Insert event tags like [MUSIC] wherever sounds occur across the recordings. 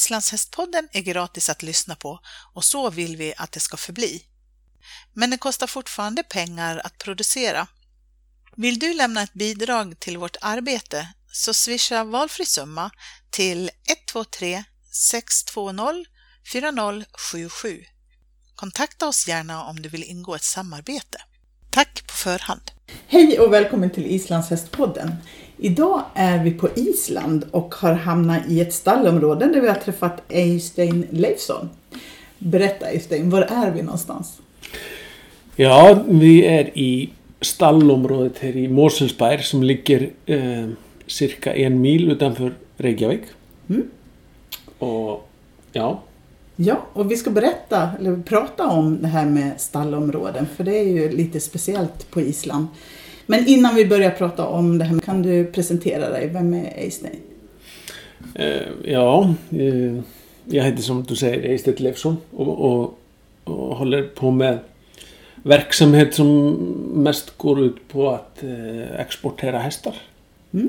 Islandshästpodden är gratis att lyssna på och så vill vi att det ska förbli. Men det kostar fortfarande pengar att producera. Vill du lämna ett bidrag till vårt arbete så swisha valfri summa till 123 620 4077. Kontakta oss gärna om du vill ingå ett samarbete. Tack på förhand! Hej och välkommen till Islandshästpodden. Idag är vi på Island och har hamnat i ett stallområde där vi har träffat Eystein Leifsson. Berätta Eystein, var är vi någonstans? Ja, vi är i stallområdet här i Moselsberg som ligger eh, cirka en mil utanför Reykjavik. Mm. Och ja, Ja, och vi ska berätta, eller prata om det här med stallområden, för det är ju lite speciellt på Island. Men innan vi börjar prata om det här, kan du presentera dig? Vem är Eystein? eh, ja eh, jag heter som du säger Eystein Leifsson och, och, och håller på med verksamhet som mest går ut på att eh, exportera hästar. Mm.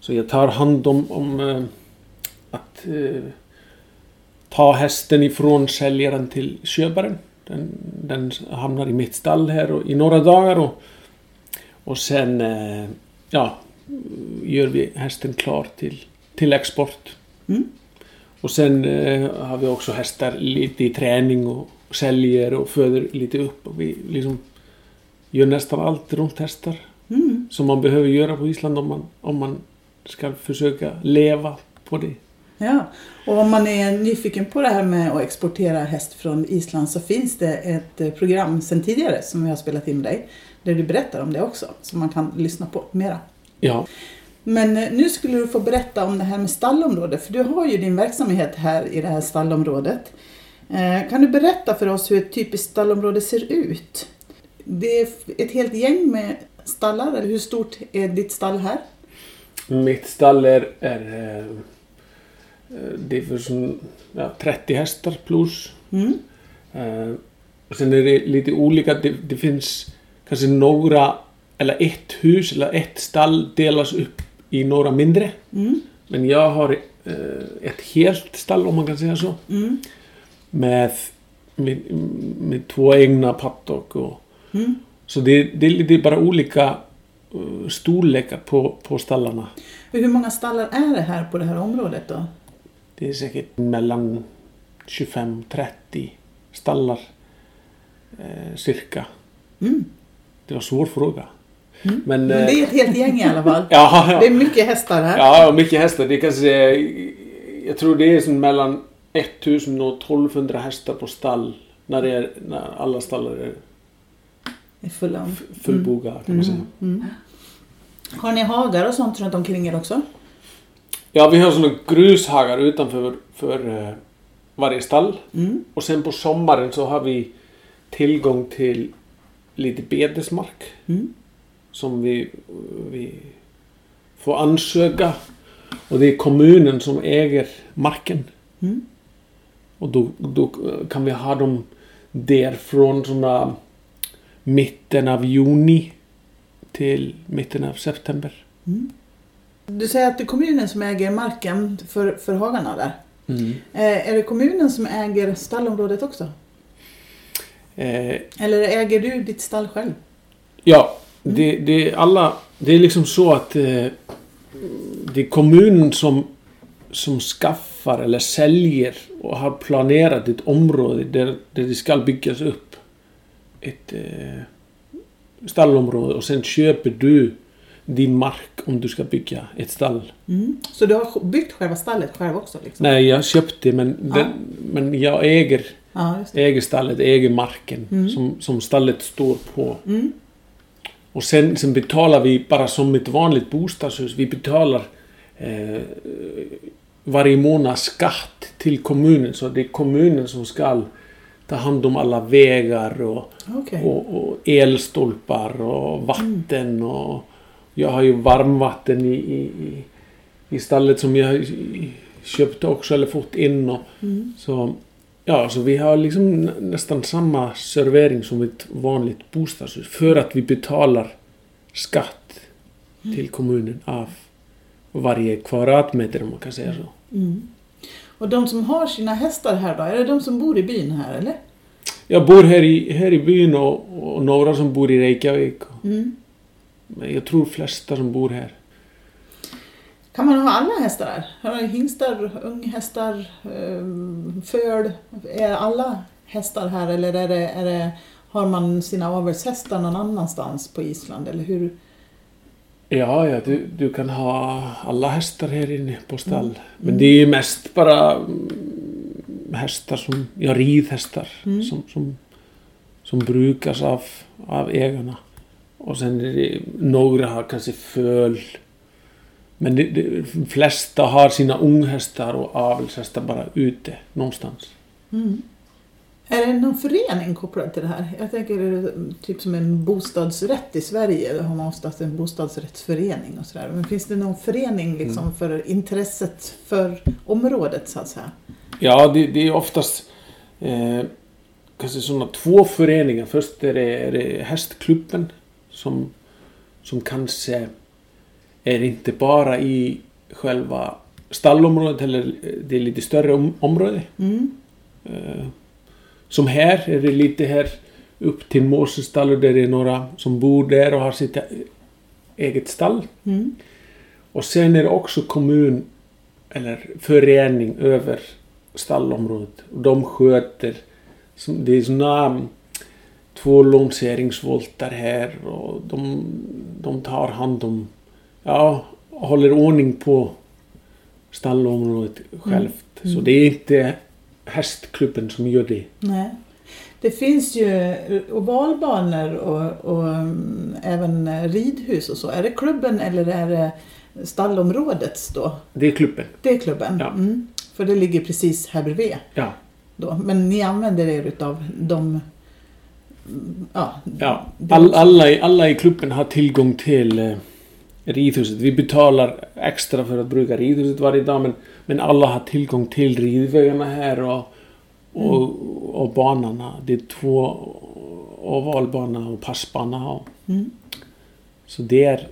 Så jag tar hand om, om eh, att eh, ta hästen ifrån säljaren till köparen. Den, den hamnar i mitt stall här och, i några dagar och, och sen eh, ja, gör vi hästen klar till, till export. Mm. Och sen eh, har vi också hästar lite i träning och säljer och föder lite upp. Och vi liksom gör nästan allt runt hästar Mm. som man behöver göra på Island om man, om man ska försöka leva på det. Ja, och om man är nyfiken på det här med att exportera häst från Island så finns det ett eh, program sedan tidigare som vi har spelat in med dig. Där du berättar om det också, så man kan lyssna på mera. Ja, Men eh, nu skulle du få berätta om det här med stallområdet, för du har ju din verksamhet här i det här stallområdet. Eh, Kan du berätta för oss hur ett typiskt stallområde ser ut? Det är ett helt gäng med stallar, eller hur stort är ditt stall här? mitt stall är, är eh, det är för som, ja, 30 hästar plus. Mm. Sen är det lite olika. Det, det finns kanske några, eller ett hus eller ett stall delas upp i några mindre. Mm. Men jag har eh, ett helt stall om man kan säga så. Mm. Med, med, med två egna paddock och Mm. Så det, det är lite bara olika eh, storlekar på, på stallarna. Hur många stallar är det här på det här området då? Det är säkert mellan 25-30 stallar eh, cirka. Mm. Det var en svår fråga. Mm. Men, Men det är ett helt gäng i alla fall. ja, [LAUGHS] ja. Det är mycket hästar här. ja, mycket hästar. Det är kanske, jag tror det är som mellan 1000 och 1200 hästar på stall. När, det är, när alla stallar är är fulla fullbogade kan man säga. Mm. Har ni hagar och sånt runt omkring er också? Ja, vi har sådana grushagar utanför för, eh, varje stall. Mm. Och sen på sommaren så har vi tillgång till lite betesmark Mm. som vi, vi får ansöka. Och det är kommunen som äger marken. Mm. Och då, då kan vi ha dem där från såna mitten av juni till mitten av september. Mm. Du säger att det är kommunen som äger marken för, för hagarna där. Mm. Eh, är det kommunen som äger stallområdet också? Eh, Eller äger du ditt stall själv? Ja, det, det är alla... Det är liksom så att eh, det är kommunen som, som skaffar eller säljer och har planerat ett område där, där det ska byggas upp ett eh, stallområde och sen köper du din mark om du ska bygga ett stall. Mm. Så du har byggt själva stallet själv också? Liksom? Nej, jag köpte men, den, men jag äger, Ja, äger stallet, äger marken Mm. som, som stallet står på. Mm. Och sen, sen betalar vi bara som ett vanligt bostadshus. Vi betalar eh, varje månad skatt till kommunen. Så det är kommunen som ska ta hand om alla vägar och, Okej. och, och elstolpar och vatten. Och jag har ju varmvatten i, i, i- stallet som jag köpte också eller fått in. Och, Mm. så, ja, så vi har liksom nä- nästan samma servering som ett vanligt bostadshus. För att vi betalar skatt till kommunen av varje kvadratmeter om man kan säga så. Mm. Och de som har sina hästar här då, är det de som bor i byn här eller? Jag bor här i, här i byn och, och några som bor i Reykjavik. Mm. Men jag tror flesta som bor här. Kan man ha alla hästar här? Hingstar, unghästar, eh, föl? Är alla hästar här eller är det, är det, har man sina avelshästar någon annanstans på Island? Eller hur? Ja, ja du, du kan ha alla hästar här inne på stall. Men det är ju mest bara mm, hästar som, ja ridhästar Mm. som, som, som brukas av, av ägarna. Och sen är det, några har kanske föl. Men det, de flesta har sina unghästar och avelshästar bara ute någonstans. Mm. Är det någon förening kopplad till det här? Jag tänker typ som en bostadsrätt i Sverige. Då har man oftast en bostadsrättsförening och sådär. Men finns det någon förening liksom Mm. för intresset för området så att säga? Ja, det, det är oftast eh, kanske sådana två föreningar. Först är det, är det hästklubben som, som kanske är inte bara i själva stallområdet eller det är lite större om, område. Mm. Eh, som här är det lite här upp till och där är några som bor där och har sitt eget stall. Mm. Och sen är det också kommun eller förening över stallområdet. Och de sköter, som- det är såna två lanseringsvoltar här och de, de tar hand om, ja, håller ordning på stallområdet självt. Mm. Så det är inte hästklubben som gör det. Nej. Det finns ju ovalbanor och, och mm, även ridhus och så. Är det klubben eller är det stallområdets då? Det är klubben. Det är klubben? Ja. Mm. För det ligger precis här bredvid. Ja. Då. Men ni använder er utav de... mm, Ja, Ja, all, alla, i- alla i klubben har tillgång till eh, ridhuset. Vi betalar extra för att bruka ridhuset varje dag men, men alla har tillgång till ridvägarna här och, och, och banorna. Det är två ovalbana och passbana. Och, Mm. så det är,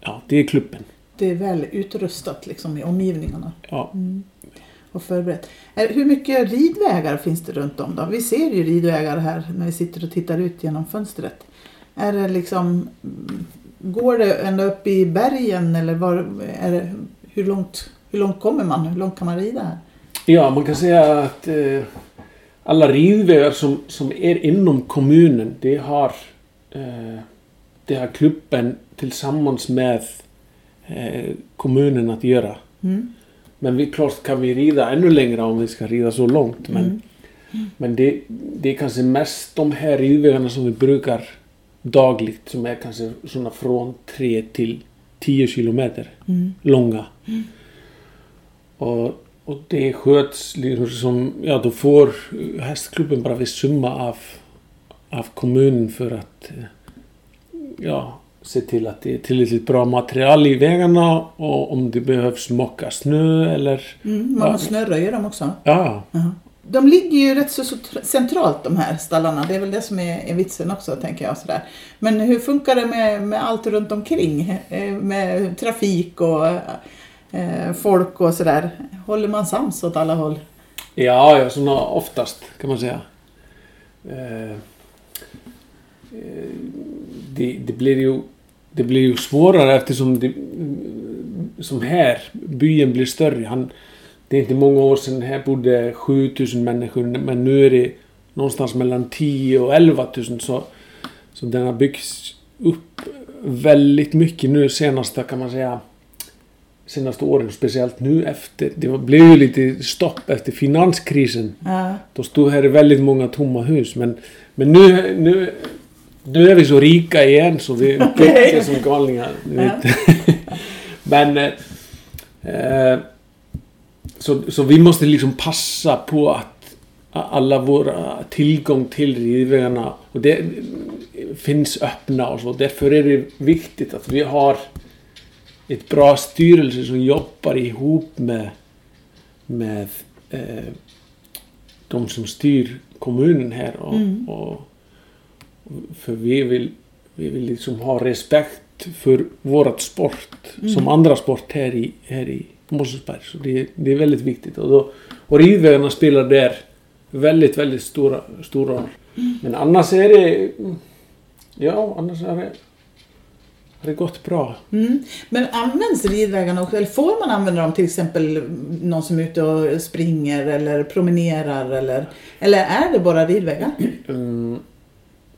ja, det är klubben. Det är väl utrustat liksom i omgivningarna. Ja. Mm. Och förberett. Är- Hur mycket ridvägar finns det runt om då? Vi ser ju ridvägar här när vi sitter och tittar ut genom fönstret. Är det liksom... Går det ända upp i bergen eller var, är det, hur, långt, hur långt kommer man? Hur långt kan man rida här? Ja, man kan säga att eh, alla ridvägar som, som är inom kommunen, det har, eh, det har klubben tillsammans med eh, kommunen att göra. Mm. Men vi, klart kan vi rida ännu längre om vi ska rida så långt. Men, Mm. men det, det är kanske mest de här ridvägarna som vi brukar dagligt som är kanske såna från 3 till 10 kilometer Mm. långa. Och, och det sköts liksom som, ja då får hästklubben bara viss summa av, av kommunen för att eh, ja, se till att det är tillräckligt bra material i vägarna och om det behövs mocka snö eller Mm. Man Ja. snöröjer dem också. ja, Jaha. De ligger ju rätt så, så centralt de här stallarna. Det är väl det som är, är vitsen också tänker jag. Sådär. Men hur funkar det med, med allt runt omkring? Eh, med trafik och eh, folk och sådär. Håller man sams åt alla håll? ja, ja såna oftast kan man säga. Eh, eh, det, det blir ju det blir ju svårare eftersom det, som här, byn blir större. Han, det är inte många år sedan här bodde 7000 människor men nu är det någonstans mellan 10 och 11 000 så, så den har byggts upp väldigt mycket nu senaste kan man säga senaste åren, speciellt nu efter det blev ju lite stopp efter finanskrisen. Ja. Då stod här väldigt många tomma hus men, men nu, nu, nu är vi så rika igen så vi [LAUGHS] bygger som galningar. ni Ja. [LAUGHS] men eh, eh, så, så vi måste liksom passa på att alla våra tillgång till ridvägarna och det finns öppna och så. Därför är det viktigt att vi har ett bra styrelse som jobbar ihop med, med eh, de som styr kommunen här. Och, Mm. och, för vi vill, vi vill liksom ha respekt för vårat sport Mm. som andra sport här i, här i, på Måsensberg. Så det, det är väldigt viktigt. Och, då, och ridvägarna spelar där väldigt, väldigt stora, stor roll. Men annars är det... Ja, annars är det... Har det gått bra? Mm. Men används ridvägarna också? Eller får man använda dem till exempel någon som är ute och springer eller promenerar? Eller, eller är det bara ridvägar? Mm.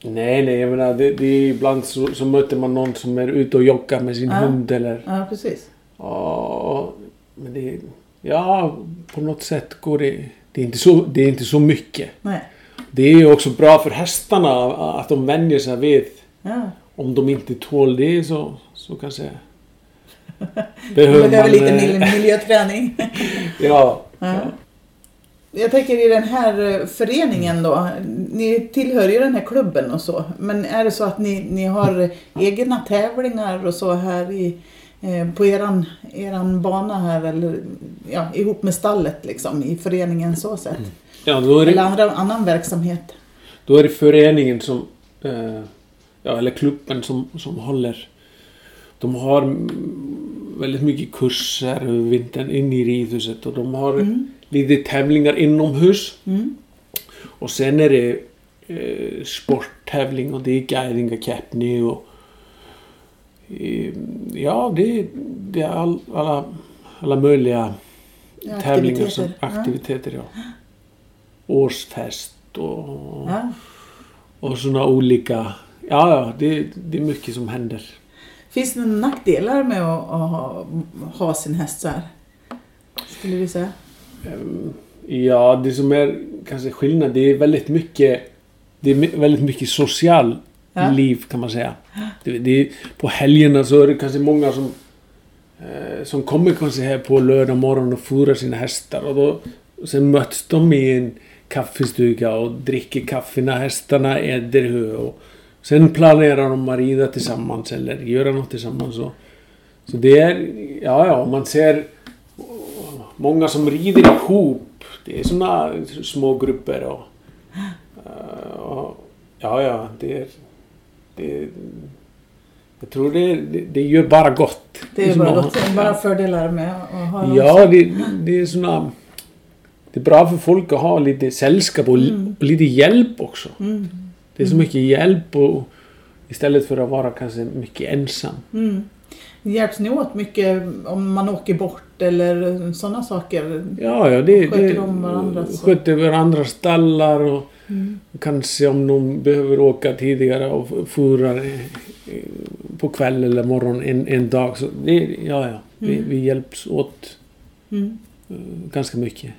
Nej, nej, jag menar det, det är ibland så, så möter man någon som är ute och joggar med sin Ja. hund eller... Ja, precis. Ja, men det... Ja, på något sätt går det... Det är inte så, det är inte så mycket. Nej. Det är ju också bra för hästarna att de vänjer sig vid... Ja. Om de inte tål det så, så kanske... [LAUGHS] Man behöver lite eh, mil- miljöträning. [LAUGHS] Ja. Ja. Ja. Jag tänker i den här eh, föreningen då, ni tillhör ju den här klubben och så, men är det så att ni, ni har egna tävlingar och så här i, eh, på eran, eran bana här eller ja, ihop med stallet liksom i föreningen så sätt? ja då, är Eller det, andra, annan verksamhet? då är det föreningen som... Eh, ja, eller klubben som, som håller... De har mm, väldigt mycket kurser över vintern in i ridhuset och de har Mm. Lite tävlingar inomhus. Mm. Och sen är det eh, sporttävling och det är guidingakäppning och eh, ja, det, det är all, alla, alla möjliga Ja, tävlingar aktiviteter. som aktiviteter. Ja. Årsfest och, Ja. och såna olika... Ja, ja, det, det är mycket som händer. Finns det några nackdelar med att, att ha, ha sin häst så här? Skulle du säga? Ehm, Ja, det som är kanske skillnad, det är väldigt mycket... Det är väldigt mycket social Ja. liv kan man säga. Det, det på helgerna så är det kanske många som eh, som kommer kanske här på lördag morgon och fodrar sina hästar och då sen möts de i en kaffestuga och dricker kaffe när hästarna äter hö och sen planerar de att rida tillsammans eller göra något tillsammans. Och, så det är, ja ja, man ser många som rider ihop. Det är såna små grupper och, eh, och ja ja, det är, det, jag tror det, det, det gör bara gott. Det är bara, gott, det är bara fördelar med att ha Ja, det, det är såna... Det är bra för folk att ha lite sällskap och, Mm. och lite hjälp också. Mm. Det är så mycket hjälp och istället för att vara kanske mycket ensam. Mm. Hjälps ni åt mycket om man åker bort eller sådana saker? Ja, ja, det... Sköter det de varandras- Sköter varandras stallar och Mm. kanske om någon behöver åka tidigare och eh, på kväll eller morgon en, en dag. Så det, ja, ja. Vi, Mm. vi hjälps åt Mm. eh, ganska mycket.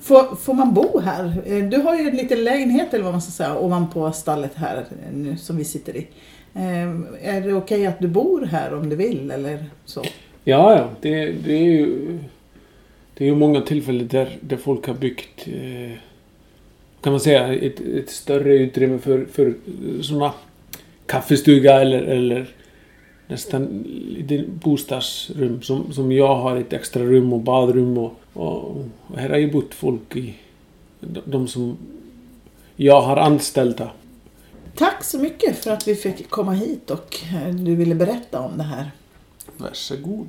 Får, får man bo här? Eh, Du har ju en liten lägenhet eller vad man ska säga ovanpå stallet här nu, som vi sitter i. Eh, Är det okej att du bor här om du vill eller så? Ja, ja. Det, det är ju... Det är ju många tillfällen där, där folk har byggt... Eh, kan man säga ett, ett större utrymme för, för sådana kaffestuga eller, eller nästan lite bostadsrum. Som, som jag har ett extra rum och badrum och, och, och här har ju bott folk i... De, de som jag har anställda. Tack så mycket för att vi fick komma hit och eh, du ville berätta om det här. Varsågod.